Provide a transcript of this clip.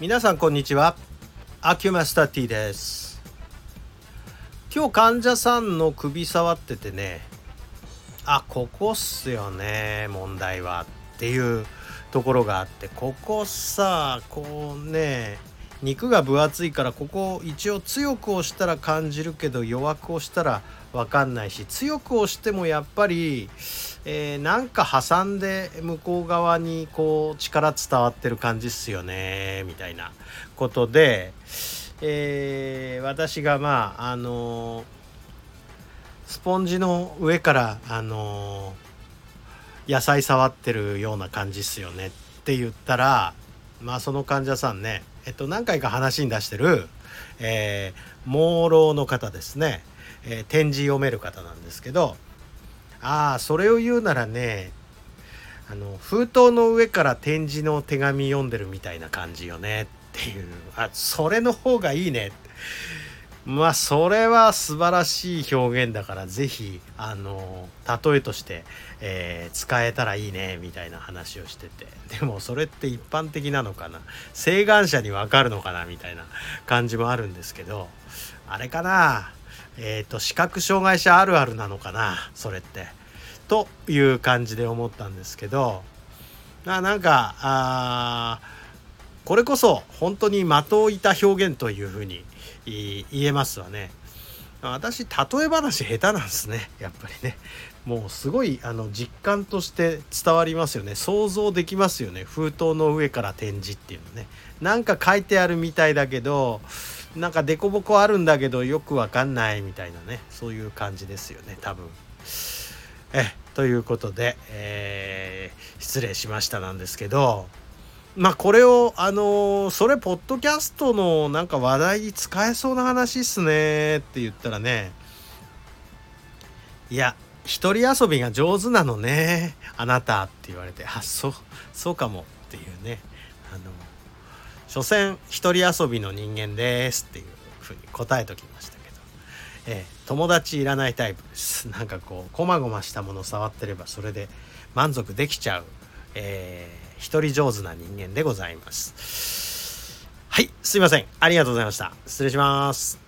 皆さんこんにちは。アキュマスター T です。今日患者さんの首触っててねあここっすよね問題はっていうところがあってここさこうね肉が分厚いからここ一応強く押したら感じるけど弱く押したら分かんないし強く押してもやっぱり、えー、なんか挟んで向こう側にこう力伝わってる感じっすよねみたいなことで、えー、私がまああのー、スポンジの上からあの野菜触ってるような感じっすよねって言ったらまあその患者さんねえっと、何回か話に出してる、えー、朦朧の方ですね、えー、点字読める方なんですけどああそれを言うならねあの封筒の上から展示の手紙読んでるみたいな感じよねっていう。あそれの方がいいね。ってまあそれは素晴らしい表現だから是非あの例えとして、えー、使えたらいいねみたいな話をしてて。でもそれって一般的なのかな？請願者にわかるのかな？みたいな感じもあるんですけどあれかな？えっ、ー、と視覚障害者あるあるなのかな？それって。という感じで思ったんですけどあなんかあこれこそ本当に的を射た表現というふうに言えますわね。私例え話下手なんですね。やっぱりね。もうすごいあの実感として伝わりますよね。想像できますよね。封筒の上から展示っていうのね。なんか書いてあるみたいだけどなんか凸凹あるんだけどよくわかんないみたいなね。そういう感じですよね多分。えということで、えー、失礼しましたなんですけど。まあこれをあのそれポッドキャストのなんか話題に使えそうな話っすねって言ったらね。いや一人遊びが上手なのねあなたって言われてあそうそうかもっていうね。あの所詮一人遊びの人間ですっていうふうに答えときましたけど、えー、友達いらないタイプです。なんかこうこまごましたもの触ってればそれで満足できちゃう、えー一人上手な人間でございます。はい、すいません。ありがとうございました。失礼します。